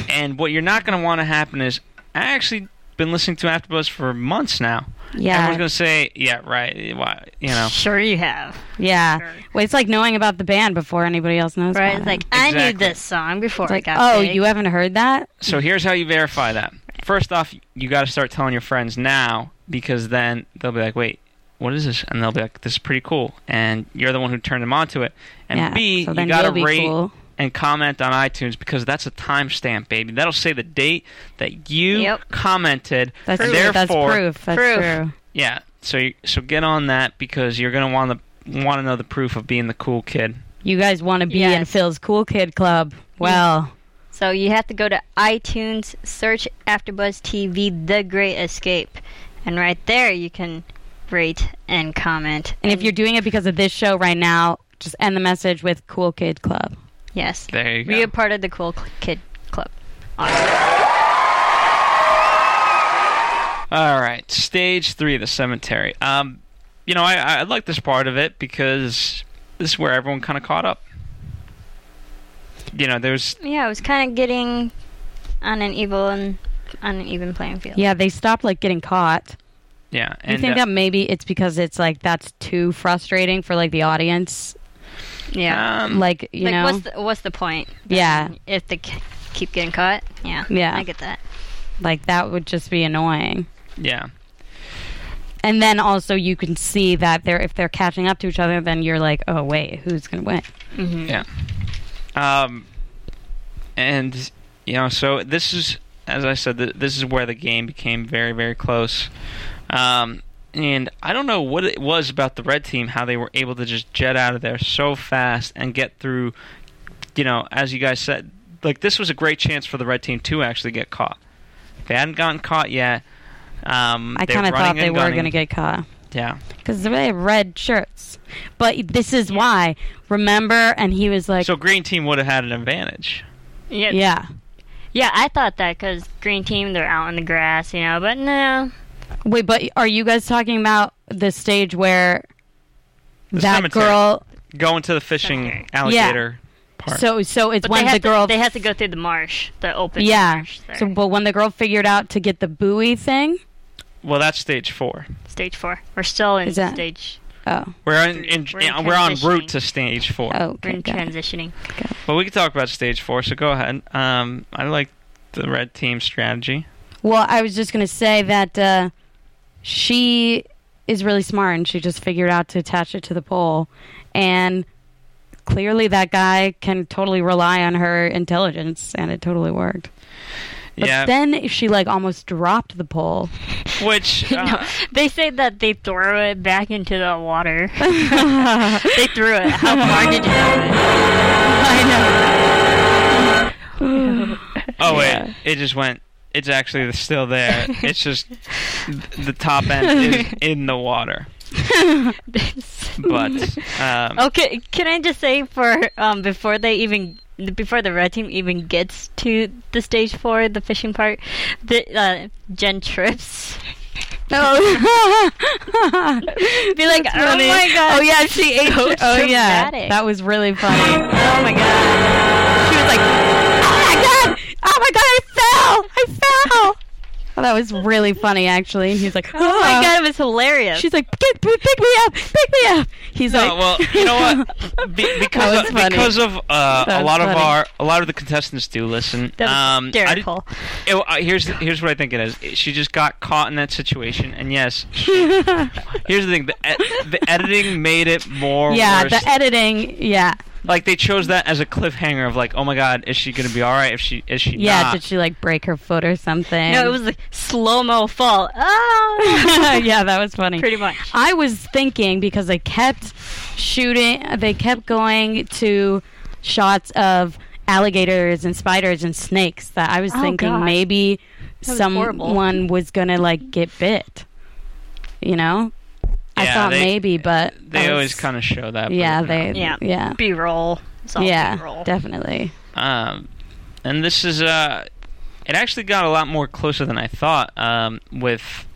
[SPEAKER 2] and what you're not going to want to happen is, I actually been listening to AfterBuzz for months now.
[SPEAKER 4] Yeah.
[SPEAKER 2] Everyone's going to say, "Yeah, right." Why, you know.
[SPEAKER 3] Sure, you have.
[SPEAKER 4] Yeah.
[SPEAKER 3] Sure.
[SPEAKER 4] Well, it's like knowing about the band before anybody else knows.
[SPEAKER 3] Right?
[SPEAKER 4] about
[SPEAKER 3] It's like
[SPEAKER 4] it.
[SPEAKER 3] I knew this song before
[SPEAKER 4] It's like,
[SPEAKER 3] I got
[SPEAKER 4] oh,
[SPEAKER 3] big.
[SPEAKER 4] you haven't heard that?
[SPEAKER 2] So here's how you verify that. First off, you got to start telling your friends now because then they'll be like, "Wait, what is this?" And they'll be like, "This is pretty cool." And you're the one who turned them onto it. And
[SPEAKER 4] yeah.
[SPEAKER 2] B,
[SPEAKER 4] so
[SPEAKER 2] you got to
[SPEAKER 4] you'll
[SPEAKER 2] rate
[SPEAKER 4] cool.
[SPEAKER 2] And comment on iTunes because that's a timestamp, baby. That'll say the date that you
[SPEAKER 3] Yep.
[SPEAKER 2] commented.
[SPEAKER 4] That's
[SPEAKER 2] and
[SPEAKER 4] true. That's proof. That's
[SPEAKER 3] Proof.
[SPEAKER 4] true.
[SPEAKER 2] Yeah. So you, so get on that because you're gonna want to want to know the proof of being the cool kid.
[SPEAKER 4] You guys want to be in Phil's Cool Kid Club. Mm. Well,
[SPEAKER 3] So you have to go to iTunes, search AfterBuzz TV: The Great Escape, and right there you can rate and comment.
[SPEAKER 4] and if you're doing it because of this show right now, just end the message with Cool Kid Club.
[SPEAKER 3] Yes,
[SPEAKER 2] There you go.
[SPEAKER 3] be a part of the Cool Cl- Kid Club.
[SPEAKER 2] All right, stage three, the cemetery. Um, you know, I I like this part of it because this is where everyone kind of caught up. You know, there's
[SPEAKER 3] Yeah, it was kind of getting on an evil and on an even playing field.
[SPEAKER 4] Yeah, they stopped like getting caught.
[SPEAKER 2] yeah,
[SPEAKER 4] Do you think
[SPEAKER 2] uh,
[SPEAKER 4] that maybe it's because it's like that's too frustrating for like the audience?
[SPEAKER 3] Yeah.
[SPEAKER 2] um,
[SPEAKER 4] Like you
[SPEAKER 3] like,
[SPEAKER 4] know,
[SPEAKER 3] what's the, what's the point?
[SPEAKER 4] Yeah.
[SPEAKER 3] If they keep getting caught. Yeah.
[SPEAKER 4] Yeah.
[SPEAKER 3] I get that.
[SPEAKER 4] like that would just be annoying.
[SPEAKER 2] yeah,
[SPEAKER 4] And then also you can see that they're if they're catching up to each other, then you're like, oh wait, who's gonna win?
[SPEAKER 2] yeah. Um, and you know, so this is, as I said, th- this is where the game became very, very close. Um, and I don't know what it was about the red team, how they were able to just jet out of there so fast and get through. You know, as you guys said, like this was a great chance for the red team to actually get caught. They hadn't gotten caught yet. Um,
[SPEAKER 4] I kind of thought they were gonna get caught
[SPEAKER 2] Yeah,
[SPEAKER 4] because they have red shirts. But this is why. Remember? And he was like,
[SPEAKER 2] so green team would have had an advantage.
[SPEAKER 3] Yeah.
[SPEAKER 4] yeah.
[SPEAKER 3] Yeah, I thought that because green team they're out in the grass, you know. But no,
[SPEAKER 4] Wait, but are you guys talking about the stage where
[SPEAKER 2] The
[SPEAKER 4] that
[SPEAKER 2] cemetery.
[SPEAKER 4] girl?
[SPEAKER 2] Going to the fishing
[SPEAKER 3] Cemetery.
[SPEAKER 2] alligator part.
[SPEAKER 4] So so it's
[SPEAKER 3] but
[SPEAKER 4] when the
[SPEAKER 3] have
[SPEAKER 4] girl.
[SPEAKER 3] to, they have to go through the marsh, the open
[SPEAKER 4] yeah.
[SPEAKER 3] marsh. There.
[SPEAKER 4] So, but when the girl figured out to get the buoy thing,
[SPEAKER 2] well, that's stage four.
[SPEAKER 3] stage four. We're still in
[SPEAKER 4] Is that-
[SPEAKER 3] stage.
[SPEAKER 4] oh,
[SPEAKER 2] We're in, in,
[SPEAKER 3] We're in
[SPEAKER 2] yeah, we're on
[SPEAKER 3] transitioning.
[SPEAKER 2] route to stage four.
[SPEAKER 4] oh,
[SPEAKER 3] We're
[SPEAKER 4] okay,
[SPEAKER 3] in
[SPEAKER 4] got it.
[SPEAKER 3] transitioning.
[SPEAKER 2] But we can talk about stage four. So go ahead. Um, I like the red team strategy.
[SPEAKER 4] Well, I was just gonna say that uh, she is really smart, and she just figured out to attach it to the pole, and clearly that guy can totally rely on her intelligence, and it totally worked. But
[SPEAKER 2] yeah,
[SPEAKER 4] then she like almost dropped the pole.
[SPEAKER 2] which uh,
[SPEAKER 3] They say that they throw it back into the water. they threw it. How far did you throw it?
[SPEAKER 4] I
[SPEAKER 2] oh wait,
[SPEAKER 4] yeah.
[SPEAKER 2] it just went. It's actually still there. It's just the top end is in the water. But um,
[SPEAKER 3] Okay, can I just say for um before they even before the red team even gets to the stage four, the fishing part, the uh, Jen trips.
[SPEAKER 4] know.
[SPEAKER 3] Be like,
[SPEAKER 4] That's
[SPEAKER 3] oh
[SPEAKER 4] funny.
[SPEAKER 3] my god!
[SPEAKER 4] Oh yeah, she ate.
[SPEAKER 3] so
[SPEAKER 4] oh yeah, that was really funny.
[SPEAKER 3] Oh my god!
[SPEAKER 4] Oh my god! I fell! I fell!" Oh, that was really funny, actually. And he's like,
[SPEAKER 3] Oh my god! It was hilarious.
[SPEAKER 4] She's like, "Pick, pick pick me up! Pick me up!" He's
[SPEAKER 2] no,
[SPEAKER 4] like,
[SPEAKER 2] well, you know what? Be, because of,
[SPEAKER 4] funny.
[SPEAKER 2] because of uh, a
[SPEAKER 4] was
[SPEAKER 2] lot of our a lot of the contestants do listen.
[SPEAKER 3] that was
[SPEAKER 2] um, I did- it- uh, here's here's what I think it is. She just got caught in that situation, and yes, here's the thing: the, ed- the editing made it more.
[SPEAKER 4] yeah,
[SPEAKER 2] worse.
[SPEAKER 4] the editing, yeah.
[SPEAKER 2] Like they chose that as a cliffhanger of like, oh my god, is she gonna be all right? If she is she
[SPEAKER 4] Yeah,
[SPEAKER 2] not?
[SPEAKER 4] did she like break her foot or something?
[SPEAKER 3] No, it was like slow mo fall. Oh,
[SPEAKER 4] yeah, that was funny.
[SPEAKER 3] pretty much.
[SPEAKER 4] I was thinking because they kept shooting, they kept going to shots of alligators and spiders and snakes. That I was
[SPEAKER 3] Oh,
[SPEAKER 4] thinking
[SPEAKER 3] God.
[SPEAKER 4] maybe
[SPEAKER 3] was horrible.
[SPEAKER 4] someone was gonna like get bit. You know, I
[SPEAKER 2] Yeah,
[SPEAKER 4] thought
[SPEAKER 2] they-
[SPEAKER 4] maybe, but
[SPEAKER 2] they
[SPEAKER 4] was-
[SPEAKER 2] always kind of show that. but
[SPEAKER 4] yeah,
[SPEAKER 2] no.
[SPEAKER 4] they
[SPEAKER 3] Yeah.
[SPEAKER 4] yeah
[SPEAKER 3] B roll. It's
[SPEAKER 4] yeah
[SPEAKER 3] B-roll.
[SPEAKER 4] definitely.
[SPEAKER 2] Um, and this is uh, it actually got a lot more closer than I thought. Um, with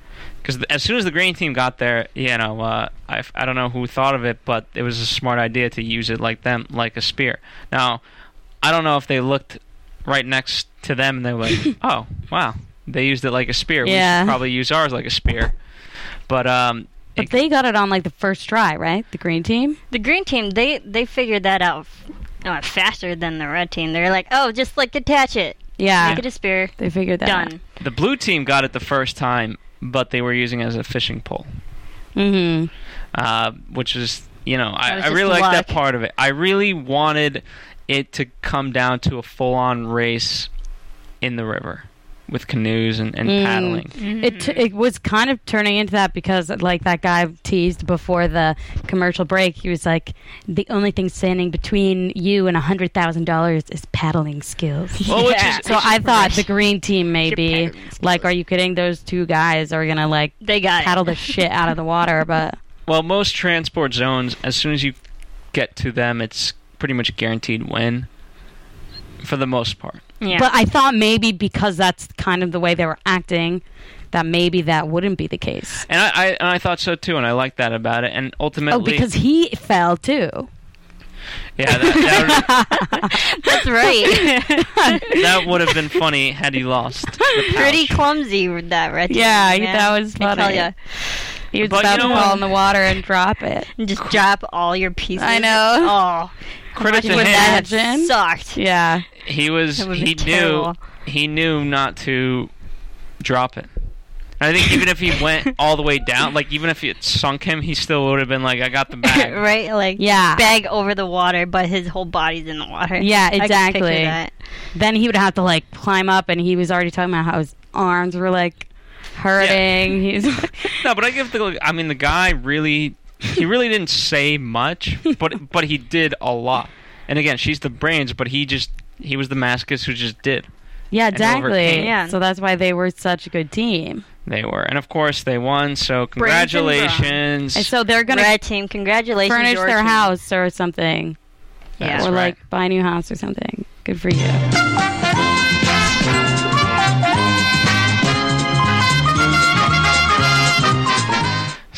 [SPEAKER 2] because as soon as the green team got there, you know, uh, I I don't know who thought of it, but it was a smart idea to use it like them, like a spear. Now, I don't know if they looked right next to them and they were like, oh wow, they used it like a spear. We
[SPEAKER 4] Yeah.
[SPEAKER 2] should probably use ours like a spear. But um,
[SPEAKER 4] But they got it on like the first try, right? The green team.
[SPEAKER 3] The green team, they they figured that out uh, faster than the red team. They're like, oh, just like attach it,
[SPEAKER 4] Yeah,
[SPEAKER 3] make it a spear,
[SPEAKER 4] they figured that.
[SPEAKER 3] done.
[SPEAKER 2] the blue team got it the first time, but they were using it as a fishing pole.
[SPEAKER 4] Mm-hmm.
[SPEAKER 2] uh, which is you know I, I really like that part of it. I really wanted it to come down to a full-on race in the river with canoes and, and
[SPEAKER 4] Mm.
[SPEAKER 2] paddling.
[SPEAKER 4] It t- it was kind of turning into that because like that guy teased before the commercial break. He was like, "The only thing standing between you and a hundred thousand dollars is paddling skills."
[SPEAKER 2] Well, which
[SPEAKER 3] Yeah.
[SPEAKER 2] is
[SPEAKER 4] So I thought the green team maybe like, are you kidding? Those two guys are gonna like
[SPEAKER 3] They got
[SPEAKER 4] paddle
[SPEAKER 3] it.
[SPEAKER 4] the shit out of the water, but
[SPEAKER 2] well, most transport zones, as soon as you get to them, it's pretty much guaranteed win for the most part.
[SPEAKER 3] Yeah.
[SPEAKER 4] but I thought maybe because that's kind of the way they were acting, that maybe that wouldn't be the case.
[SPEAKER 2] And I, I and I thought so too, and I liked that about it. And oh, ultimately,
[SPEAKER 4] Oh, because he fell too.
[SPEAKER 2] yeah, that, that,
[SPEAKER 3] That's right.
[SPEAKER 2] that would have been funny had he lost. The
[SPEAKER 3] Pretty clumsy with that red team.
[SPEAKER 4] Yeah,
[SPEAKER 3] man.
[SPEAKER 4] that was
[SPEAKER 3] I tell
[SPEAKER 4] funny.
[SPEAKER 3] Ya.
[SPEAKER 4] He was
[SPEAKER 2] But
[SPEAKER 4] about
[SPEAKER 2] you
[SPEAKER 4] to
[SPEAKER 2] know
[SPEAKER 4] fall in the water and drop it.
[SPEAKER 3] And just drop all your pieces.
[SPEAKER 4] I know.
[SPEAKER 3] Oh,
[SPEAKER 2] Credit
[SPEAKER 4] You
[SPEAKER 2] to
[SPEAKER 4] would
[SPEAKER 2] him.
[SPEAKER 4] imagine.
[SPEAKER 3] sucked.
[SPEAKER 4] Yeah.
[SPEAKER 2] he was
[SPEAKER 3] It would
[SPEAKER 2] he
[SPEAKER 3] be
[SPEAKER 2] knew
[SPEAKER 3] terrible.
[SPEAKER 2] he knew not to drop it. I think even if he went all the way down, like even if it sunk him, he still would have been like, "I got the bag."
[SPEAKER 3] right? Like
[SPEAKER 4] Yeah.
[SPEAKER 3] bag over the water, but his whole body's in the water.
[SPEAKER 4] Yeah,
[SPEAKER 3] I can picture
[SPEAKER 4] exactly.
[SPEAKER 3] that.
[SPEAKER 4] Then he would have to like climb up, and he was already talking about how his arms were like hurting. He's
[SPEAKER 2] No, but I give the. I mean, the guy really, he really didn't say much, but but he did a lot. And again, she's the brains, but he just he was the masochist who just did.
[SPEAKER 4] yeah, exactly.
[SPEAKER 3] Yeah.
[SPEAKER 4] So that's why they were such a good team.
[SPEAKER 2] They were, and of course they won. So
[SPEAKER 3] Brains and brawn.
[SPEAKER 2] congratulations.
[SPEAKER 4] And so they're gonna
[SPEAKER 3] Red team, congratulations.
[SPEAKER 4] furnish
[SPEAKER 3] your
[SPEAKER 4] their
[SPEAKER 3] team.
[SPEAKER 4] house or something,
[SPEAKER 3] Yeah.
[SPEAKER 2] That's
[SPEAKER 4] or
[SPEAKER 2] right.
[SPEAKER 4] like buy a new house or something. Good for you.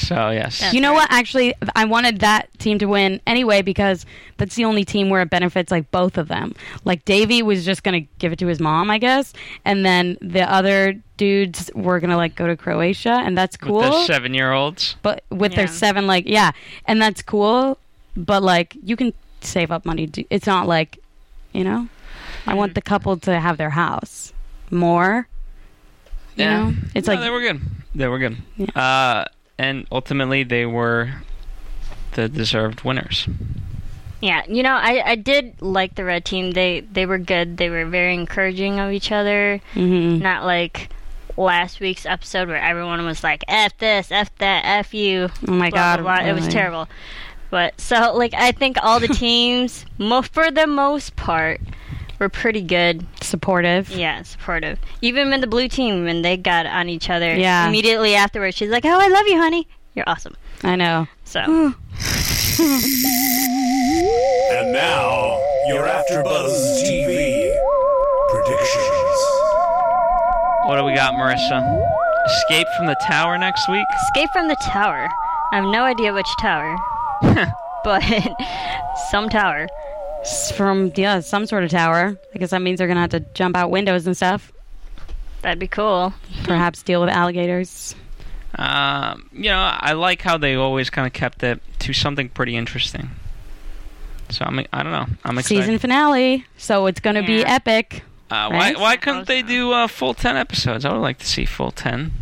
[SPEAKER 2] So yes,
[SPEAKER 3] That's
[SPEAKER 4] you know
[SPEAKER 3] right.
[SPEAKER 4] what? Actually, I wanted that team to win anyway because that's the only team where it benefits like both of them. Like Davey was just gonna give it to his mom, I guess, and then the other dudes were gonna like go to Croatia, and that's cool.
[SPEAKER 2] with the seven-year-olds.
[SPEAKER 4] but with their seven, like yeah, and that's cool. But like you can save up money. To, it's not like, you know, I want the couple to have their house more. You
[SPEAKER 2] Yeah.
[SPEAKER 4] know, it's
[SPEAKER 2] No,
[SPEAKER 4] like
[SPEAKER 2] they were good. They were good.
[SPEAKER 4] Yeah.
[SPEAKER 2] Uh, and ultimately, they were the deserved winners.
[SPEAKER 3] Yeah, you know, I, I did like the red team. They they were good. They were very encouraging of each other.
[SPEAKER 4] mhm.
[SPEAKER 3] Not like last week's episode where everyone was like "f this, f that, f you."
[SPEAKER 4] oh my
[SPEAKER 3] blah,
[SPEAKER 4] god,
[SPEAKER 3] blah, blah. It was terrible. But so like I think all the teams, mo- for the most part, were pretty good.
[SPEAKER 4] supportive.
[SPEAKER 3] Yeah, supportive. Even in the blue team, when they got on each other,
[SPEAKER 4] Yeah.
[SPEAKER 3] immediately afterwards, she's like, "Oh, I love you, honey. You're awesome."
[SPEAKER 4] I know.
[SPEAKER 3] So
[SPEAKER 6] And now, your AfterBuzz TV predictions.
[SPEAKER 2] What do we got, Marisa? Escape from the tower next week.
[SPEAKER 3] escape from the tower. I have no idea which tower, but some tower.
[SPEAKER 4] S- From yeah, some sort of tower. I guess that means they're gonna have to jump out windows and stuff.
[SPEAKER 3] That'd be cool.
[SPEAKER 4] Perhaps deal with alligators.
[SPEAKER 2] Um, you know, I like how they always kind of kept it to something pretty interesting. So I'm, I don't know. I'm excited.
[SPEAKER 4] Season finale, so it's gonna be epic.
[SPEAKER 2] Uh,
[SPEAKER 4] right?
[SPEAKER 2] why why couldn't they do uh, full ten episodes? I would like to see full ten.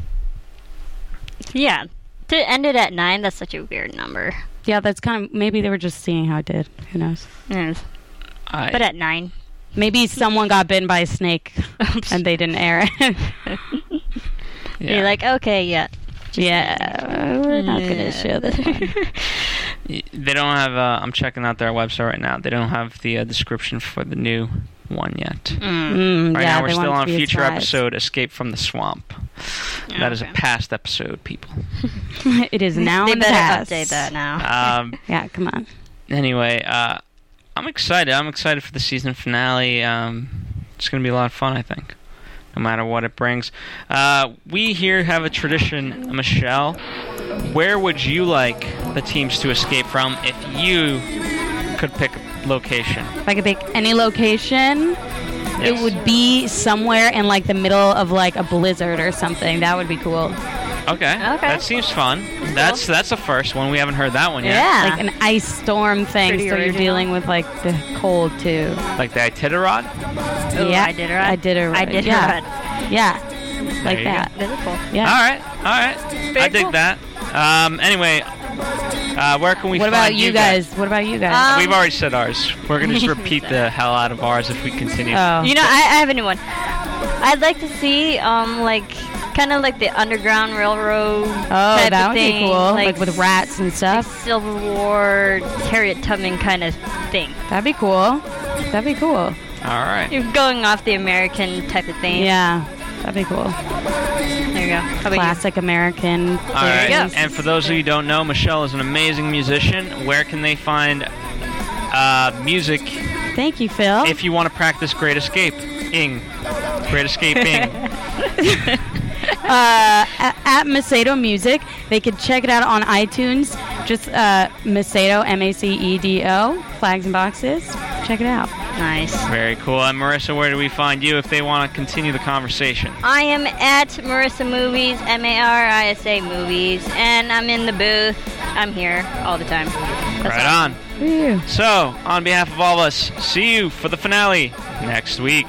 [SPEAKER 3] Yeah. To end it at nine, that's such a weird number.
[SPEAKER 4] Yeah, that's kind of maybe they were just seeing how it did. Who knows?
[SPEAKER 3] Yes.
[SPEAKER 2] I,
[SPEAKER 3] But at nine.
[SPEAKER 4] Maybe someone got bitten by a snake and they didn't air it.
[SPEAKER 2] yeah.
[SPEAKER 3] You're like, okay, yeah.
[SPEAKER 4] yeah, we're not going to show this
[SPEAKER 2] They don't have. Uh, I'm checking out their website right now. They don't have the uh, description for the new one yet.
[SPEAKER 4] Mm,
[SPEAKER 2] Right
[SPEAKER 4] yeah,
[SPEAKER 2] now, we're still on
[SPEAKER 4] a
[SPEAKER 2] future
[SPEAKER 4] surprise.
[SPEAKER 2] episode "Escape from the Swamp." That is a
[SPEAKER 3] Okay.
[SPEAKER 2] past episode, people.
[SPEAKER 4] it is now
[SPEAKER 3] they
[SPEAKER 4] in the past.
[SPEAKER 3] update that now.
[SPEAKER 2] Um,
[SPEAKER 4] Yeah, come on.
[SPEAKER 2] anyway, uh, I'm excited. I'm excited for the season finale. Um, it's going to be a lot of fun, I think, no matter what it brings. Uh, we here have a tradition, Michelle. Where would you like the teams to escape from if you could pick a location?
[SPEAKER 4] If I could pick any location, it would be somewhere in like the middle of like a blizzard or something. That would be cool.
[SPEAKER 2] Okay.
[SPEAKER 3] Okay.
[SPEAKER 2] That seems fun. That's that's the first one. We haven't heard that one yet.
[SPEAKER 3] Yeah.
[SPEAKER 4] Like an ice storm thing,
[SPEAKER 3] Pretty
[SPEAKER 4] so you're
[SPEAKER 3] original.
[SPEAKER 4] dealing with like the cold too.
[SPEAKER 2] Like the Iditarod?
[SPEAKER 3] Ooh,
[SPEAKER 4] yeah,
[SPEAKER 3] I did it.
[SPEAKER 4] I did it.
[SPEAKER 3] I did
[SPEAKER 4] yeah.
[SPEAKER 3] it right.
[SPEAKER 4] Yeah, like
[SPEAKER 2] you
[SPEAKER 4] that.
[SPEAKER 3] Very cool.
[SPEAKER 4] Yeah.
[SPEAKER 2] All right. All right. I
[SPEAKER 3] Very
[SPEAKER 2] dig
[SPEAKER 3] cool.
[SPEAKER 2] that. Um, anyway, uh, where can we
[SPEAKER 4] What
[SPEAKER 2] find
[SPEAKER 4] about you guys? What about you guys?
[SPEAKER 3] Um,
[SPEAKER 2] We've already said ours. We're going to just repeat the hell out of ours if we continue.
[SPEAKER 4] oh,
[SPEAKER 3] You know, I, I have a new one. I'd like to see, um, like, kind of like the Underground Railroad
[SPEAKER 4] oh,
[SPEAKER 3] type
[SPEAKER 4] that
[SPEAKER 3] of
[SPEAKER 4] would
[SPEAKER 3] thing,
[SPEAKER 4] be cool. Like, with rats and
[SPEAKER 3] like
[SPEAKER 4] stuff.
[SPEAKER 3] Civil War, Harriet Tubman kind of thing.
[SPEAKER 4] That'd be cool. That'd be cool.
[SPEAKER 2] All right.
[SPEAKER 3] You're going off the American type of thing.
[SPEAKER 4] Yeah, that'd be cool.
[SPEAKER 3] There you go. How about you?
[SPEAKER 4] Classic American.
[SPEAKER 2] All right.
[SPEAKER 3] you.
[SPEAKER 2] And for those of you who don't know, Michelle is an amazing musician. Where can they find uh, music
[SPEAKER 4] Thank you, Phil.
[SPEAKER 2] if you want to practice Great Escape? Ing. Great Escape Ing.
[SPEAKER 4] uh, at, at Macedo Music. They could check it out on iTunes. Just uh, Macedo, M A C E D O, flags and boxes. Check it out.
[SPEAKER 3] Nice.
[SPEAKER 2] Very cool. And Marisa, where do we find you if they want to continue the conversation?
[SPEAKER 3] I am at Marisa Movies, M A R I S A Movies, and I'm in the booth. I'm here all the time. That's
[SPEAKER 2] right
[SPEAKER 3] all.
[SPEAKER 2] on. So, on behalf of all of us, see you for the finale next week.